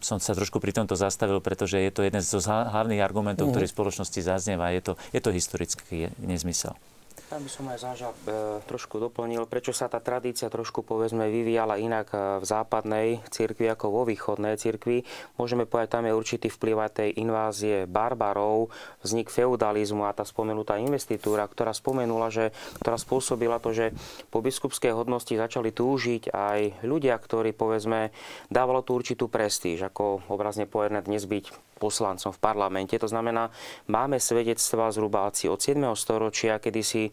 Som sa trošku pri tomto zastavil, pretože je to jeden z hlavných argumentov, ktorý v spoločnosti zaznieva. Je to, je to historický nezmysel. Ja by som aj zážal e, trošku doplnil, prečo sa tá tradícia trošku povedzme vyvíjala inak e, v západnej cirkvi ako vo východnej cirkvi. Môžeme povedať, tam je určitý vplyv aj tej invázie barbarov, vznik feudalizmu a tá spomenutá investitúra, ktorá spomenula, že, ktorá spôsobila to, že po biskupskej hodnosti začali túžiť aj ľudia, ktorí povedzme dávalo tú určitú prestíž, ako obrazne povedané dnes byť poslancom v parlamente. To znamená, máme svedectva zhruba asi od 7. storočia, kedy si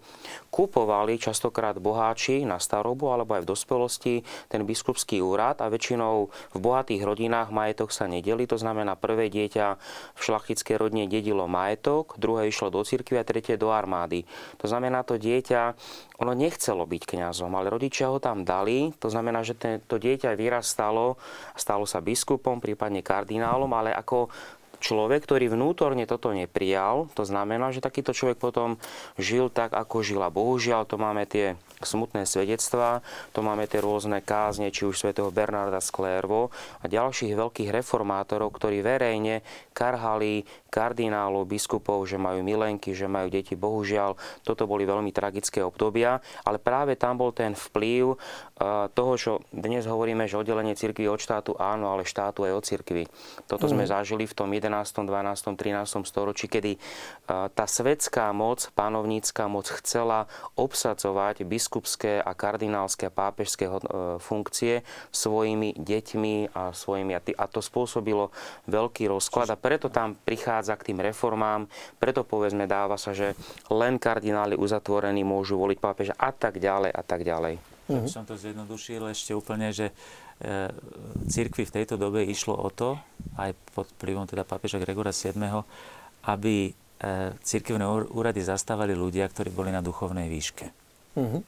kupovali častokrát boháči na starobu alebo aj v dospelosti ten biskupský úrad a väčšinou v bohatých rodinách majetok sa nedeli. To znamená, prvé dieťa v šlachtickej rodine dedilo majetok, druhé išlo do cirkvi a tretie do armády. To znamená, to dieťa ono nechcelo byť kňazom, ale rodičia ho tam dali. To znamená, že to dieťa vyrastalo, stalo sa biskupom, prípadne kardinálom, ale ako človek, ktorý vnútorne toto neprijal, to znamená, že takýto človek potom žil tak, ako žila. Bohužiaľ, to máme tie smutné svedectvá. To máme tie rôzne kázne, či už svätého Bernarda z Klérvo a ďalších veľkých reformátorov, ktorí verejne karhali kardinálov, biskupov, že majú milenky, že majú deti. Bohužiaľ, toto boli veľmi tragické obdobia, ale práve tam bol ten vplyv toho, čo dnes hovoríme, že oddelenie cirkvi od štátu áno, ale štátu aj od cirkvi. Toto sme mm. zažili v tom 11., 12., 13. storočí, kedy tá svetská moc, pánovnícka moc chcela obsadzovať biskupské a kardinálske a pápežské e, funkcie svojimi deťmi a svojimi. A to spôsobilo veľký rozklad a preto tam prichádza k tým reformám, preto povedzme dáva sa, že len kardináli uzatvorení môžu voliť pápeža a tak ďalej a tak ďalej. Uh-huh. som to zjednodušil ešte úplne, že e, církvi v tejto dobe išlo o to, aj pod vplyvom teda pápeža Gregora VII, aby e, církevné úrady zastávali ľudia, ktorí boli na duchovnej výške. Uh-huh.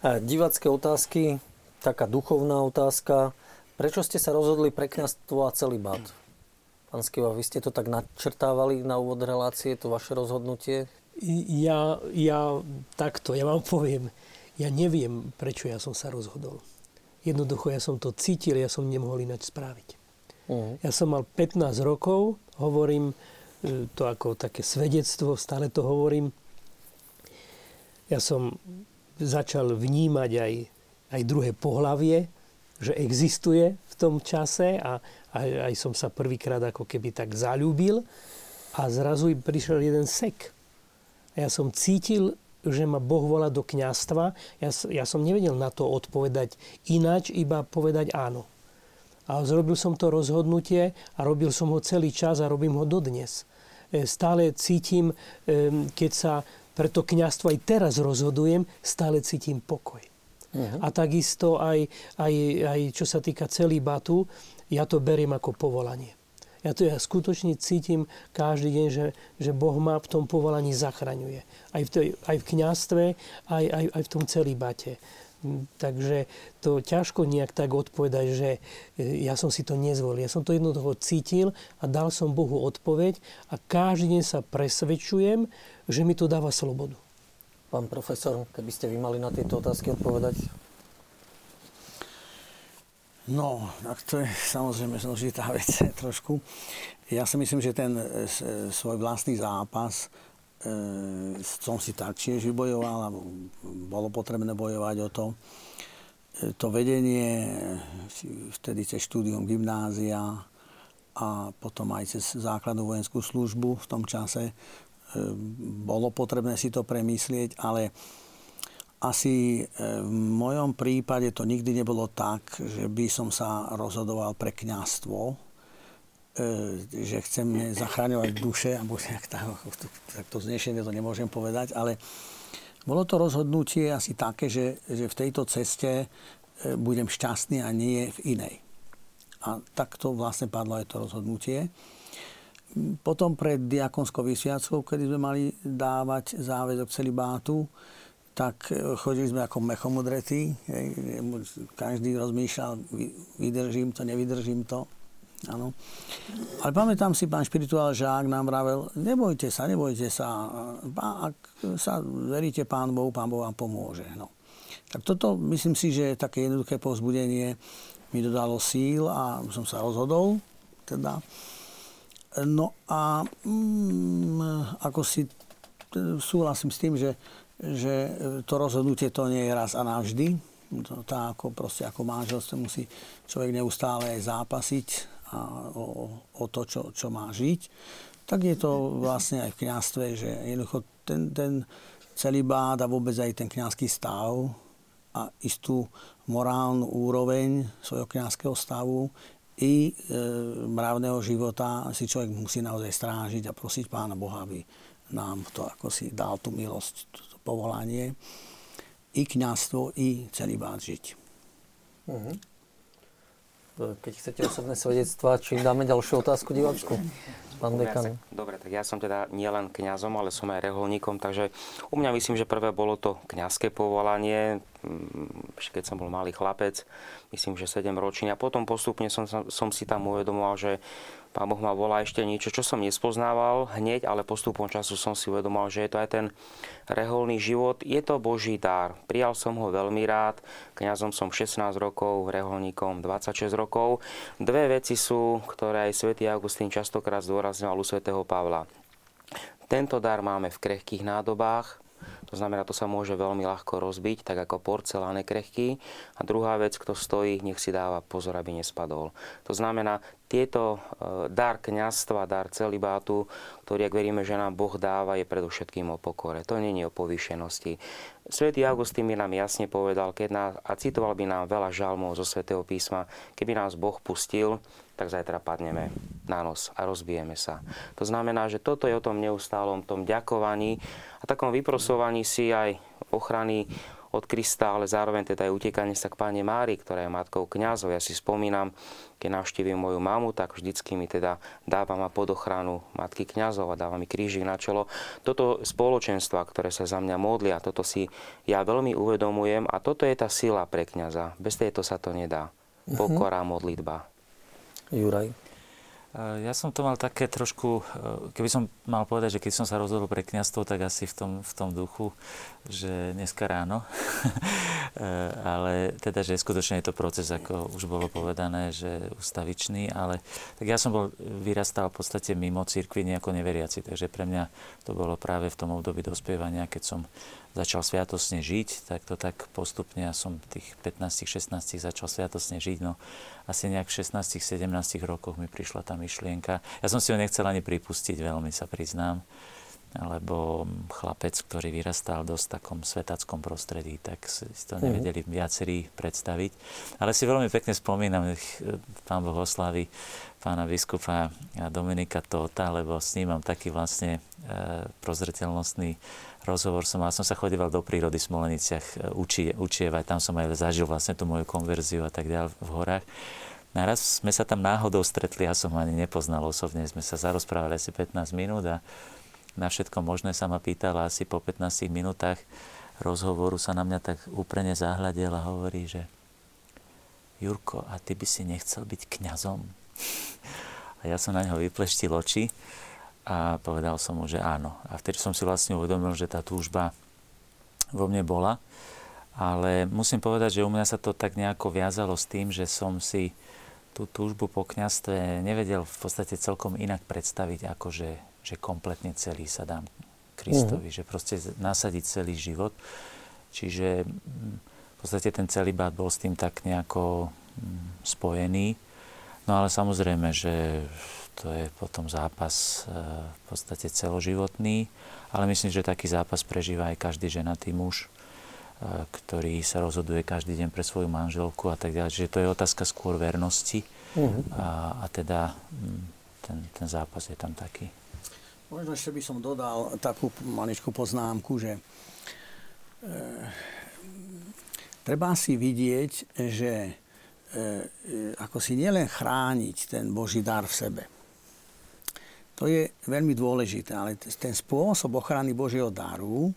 A divacké otázky, taká duchovná otázka. Prečo ste sa rozhodli pre kniazstvo a celibát? Pán Skiva, vy ste to tak načrtávali na úvod relácie, to vaše rozhodnutie? Ja, ja takto, ja vám poviem ja neviem, prečo ja som sa rozhodol. Jednoducho ja som to cítil, ja som nemohol ináč spraviť. Uh-huh. Ja som mal 15 rokov, hovorím e, to ako také svedectvo, stále to hovorím. Ja som začal vnímať aj, aj druhé pohlavie, že existuje v tom čase a aj, aj som sa prvýkrát ako keby tak zalúbil a zrazu prišiel jeden sek. A ja som cítil že ma Boh volá do kňastva, ja, ja som nevedel na to odpovedať ináč, iba povedať áno. A zrobil som to rozhodnutie a robil som ho celý čas a robím ho dodnes. E, stále cítim, keď sa pre to kňastvo aj teraz rozhodujem, stále cítim pokoj. Uh-huh. A takisto aj, aj, aj čo sa týka celibatu, ja to beriem ako povolanie. Ja to ja skutočne cítim každý deň, že, že Boh ma v tom povolaní zachraňuje. Aj v, tej, aj v kniastve, aj, aj, aj v tom celibate. Takže to ťažko nejak tak odpovedať, že e, ja som si to nezvolil. Ja som to jednoducho cítil a dal som Bohu odpoveď a každý deň sa presvedčujem, že mi to dáva slobodu. Pán profesor, keby ste vy mali na tieto otázky odpovedať? No, tak to je samozrejme zložitá vec trošku. Ja si myslím, že ten e, e, svoj vlastný zápas e, som si taktiež vybojoval, alebo bolo potrebné bojovať o to. E, to vedenie, vtedy cez štúdium gymnázia a potom aj cez základnú vojenskú službu v tom čase, bolo potrebné si to premyslieť, ale asi e, v mojom prípade to nikdy nebolo tak, že by som sa rozhodoval pre kňastvo, e, že chcem zachráňovať duše, alebo tak, tak to znešenie to nemôžem povedať, ale bolo to rozhodnutie asi také, že, že v tejto ceste budem šťastný a nie v inej. A takto vlastne padlo aj to rozhodnutie. Potom pred diakonskou vysviackou, kedy sme mali dávať záväzok celibátu, tak e, chodili sme ako mechomudretí. Každý rozmýšľal, vydržím to, nevydržím to. Áno. Ale pamätám si, pán špirituál Žák nám vravel, nebojte sa, nebojte sa. Ak sa veríte pán Bohu, pán Boh vám pomôže. No. Tak toto, myslím si, že také jednoduché povzbudenie mi dodalo síl a som sa rozhodol. Teda. No a mm, ako si súhlasím s tým, že že to rozhodnutie to nie je raz a navždy. To, tá ako, proste ako manželstvo musí človek neustále aj zápasiť a o, o to, čo, čo má žiť. Tak je to vlastne aj v kniastve, že jednoducho ten, ten bád a vôbec aj ten kniazský stav a istú morálnu úroveň svojho kniazského stavu i e, mravného života si človek musí naozaj strážiť a prosiť Pána Boha, aby nám to ako si dal tú milosť, povolanie i kňazstvo, i celibát žiť. Uh-huh. Keď chcete osobné svedectvá, či dáme ďalšiu otázku diváčku? Pán dekan. Dobre, tak ja som teda nielen kňazom, ale som aj reholníkom, takže u mňa myslím, že prvé bolo to kňazské povolanie. mm, keď som bol malý chlapec, myslím, že 7 ročný. A potom postupne som, som si tam uvedomoval, že Pán Boh ma volá ešte niečo, čo som nespoznával hneď, ale postupom času som si uvedomal, že je to aj ten reholný život. Je to Boží dar. Prijal som ho veľmi rád. Kňazom som 16 rokov, reholníkom 26 rokov. Dve veci sú, ktoré aj svätý Augustín častokrát zdôrazňoval u svätého Pavla. Tento dar máme v krehkých nádobách, to znamená, to sa môže veľmi ľahko rozbiť, tak ako porceláne krehký. A druhá vec, kto stojí, nech si dáva pozor, aby nespadol. To znamená, tieto e, dar kňazstva, dar celibátu, ktorý, ak veríme, že nám Boh dáva, je predovšetkým o pokore. To je o povýšenosti. Svetý Augustín by nám jasne povedal, keď nás, a citoval by nám veľa žalmov zo Svetého písma, keby nás Boh pustil, tak zajtra padneme na nos a rozbijeme sa. To znamená, že toto je o tom neustálom tom ďakovaní a takom vyprosovaní si aj ochrany od Krista, ale zároveň teda aj utekanie sa k Páne Mári, ktorá je matkou kňazov. Ja si spomínam, keď navštívim moju mamu, tak vždycky mi teda dáva ma pod ochranu matky kňazov a dáva mi krížik na čelo. Toto spoločenstva, ktoré sa za mňa modlia, toto si ja veľmi uvedomujem a toto je tá sila pre kňaza. Bez tejto sa to nedá. Mhm. Pokora, modlitba. Juraj. Eh, ja som to mal také trošku, eh, keby som mal povedať, že keď som sa rozhodol pre kniazstvo, tak asi v tom, v tom duchu, že dneska ráno. Eh, ale teda, že skutočne je to proces, ako už bolo povedané, že ustavičný, ale tak ja som bol, vyrastal v podstate mimo církvy nejako neveriaci, takže pre mňa to bolo práve v tom období dospievania, keď som začal sviatosne žiť, tak to tak postupne, ja som tých 15-16 začal sviatosne žiť, no asi nejak v 16-17 rokoch mi prišla tá myšlienka. Ja som si ho nechcel ani pripustiť, veľmi sa priznám, lebo chlapec, ktorý vyrastal v dosť takom svetackom prostredí, tak si to mhm. nevedeli viacerí predstaviť. Ale si veľmi pekne spomínam, pán Boh oslaví pána biskupa Dominika Tóta, lebo s ním mám taký vlastne e, prozreteľnostný rozhovor som mal, som sa chodíval do prírody v Smoleniciach e, uči, učievať, tam som aj zažil vlastne tú moju konverziu a tak ďalej v horách. Naraz sme sa tam náhodou stretli, ja som ani nepoznal osobne, sme sa zarozprávali asi 15 minút a na všetko možné sa ma pýtala asi po 15 minútach rozhovoru sa na mňa tak úprene zahľadil a hovorí, že Jurko, a ty by si nechcel byť kňazom? A ja som na neho vypleštil oči a povedal som mu, že áno. A vtedy som si vlastne uvedomil, že tá túžba vo mne bola. Ale musím povedať, že u mňa sa to tak nejako viazalo s tým, že som si tú túžbu po kniastve nevedel v podstate celkom inak predstaviť, ako že, že kompletne celý sa dám Kristovi, uh-huh. že proste nasadiť celý život. Čiže mm, v podstate ten celý bát bol s tým tak nejako mm, spojený. No ale samozrejme, že to je potom zápas e, v podstate celoživotný, ale myslím, že taký zápas prežíva aj každý ženatý muž, e, ktorý sa rozhoduje každý deň pre svoju manželku a tak ďalej. Čiže to je otázka skôr vernosti uh-huh. a, a teda mm, ten, ten zápas je tam taký. Možno ešte by som dodal takú maličkú poznámku, že e, treba si vidieť, že e, ako si nielen chrániť ten Boží dar v sebe, to je veľmi dôležité, ale ten spôsob ochrany Božieho daru,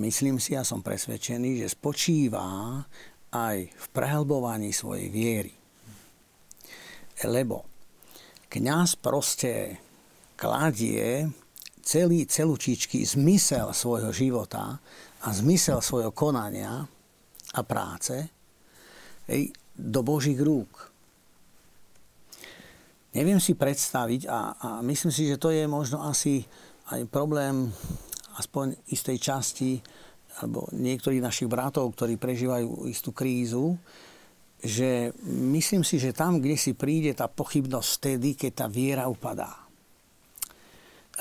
myslím si a som presvedčený, že spočíva aj v prehlbovaní svojej viery. Lebo kňaz proste kladie celý, celúčičky zmysel svojho života a zmysel svojho konania a práce do Božích rúk. Neviem si predstaviť a, a myslím si, že to je možno asi aj problém aspoň istej časti alebo niektorých našich bratov, ktorí prežívajú istú krízu, že myslím si, že tam, kde si príde tá pochybnosť vtedy, keď tá viera upadá.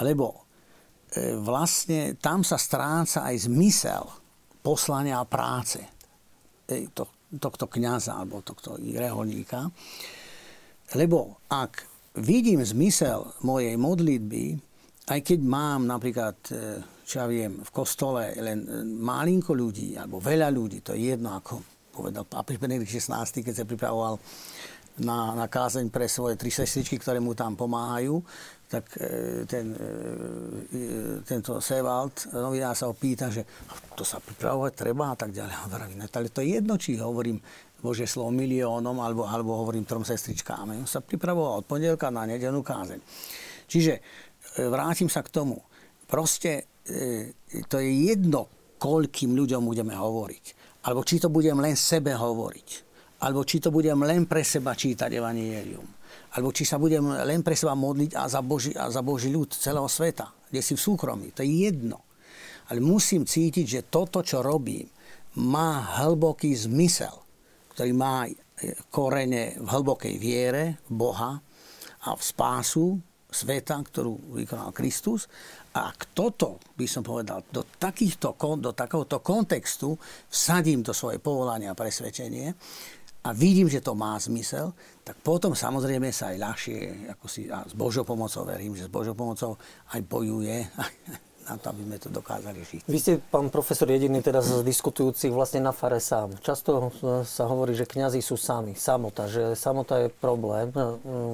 Lebo e, vlastne tam sa stráca aj zmysel poslania a práce to, tohto kniaza alebo tohto reholníka. Lebo ak vidím zmysel mojej modlitby, aj keď mám napríklad, e, čo ja viem, v kostole len e, malinko ľudí, alebo veľa ľudí, to je jedno, ako povedal pápež Benedikt XVI, keď sa pripravoval na, na kázeň pre svoje tri sestričky, ktoré mu tam pomáhajú, tak e, ten, e, tento Sevald, novinár sa ho pýta, že to sa pripravovať treba a tak ďalej. Hovorím, ale to je jedno, či hovorím Bože slovo miliónom, alebo, alebo hovorím trom sestričkám. On sa pripravoval od pondelka na nedelnú kázeň. Čiže e, vrátim sa k tomu. Proste to je jedno, koľkým ľuďom budeme hovoriť. Alebo či to budem len sebe hovoriť. Alebo či to budem len pre seba čítať Evangelium. Alebo či sa budem len pre seba modliť a za Boží, a za Boží ľud celého sveta, kde si v súkromí. To je jedno. Ale musím cítiť, že toto, čo robím, má hlboký zmysel, ktorý má korene v hlbokej viere v Boha a v spásu sveta, ktorú vykonal Kristus. A ak toto, by som povedal, do, takýchto, do takéhoto kontextu vsadím to svoje povolanie a presvedčenie a vidím, že to má zmysel, tak potom samozrejme sa aj ľahšie, ako si, a s Božou pomocou verím, že s Božou pomocou aj bojuje na to, aby sme to dokázali žiť. Vy ste, pán profesor, jediný teraz z diskutujúcich vlastne na fare sám. Často sa hovorí, že kňazi sú sami, samota, že samota je problém.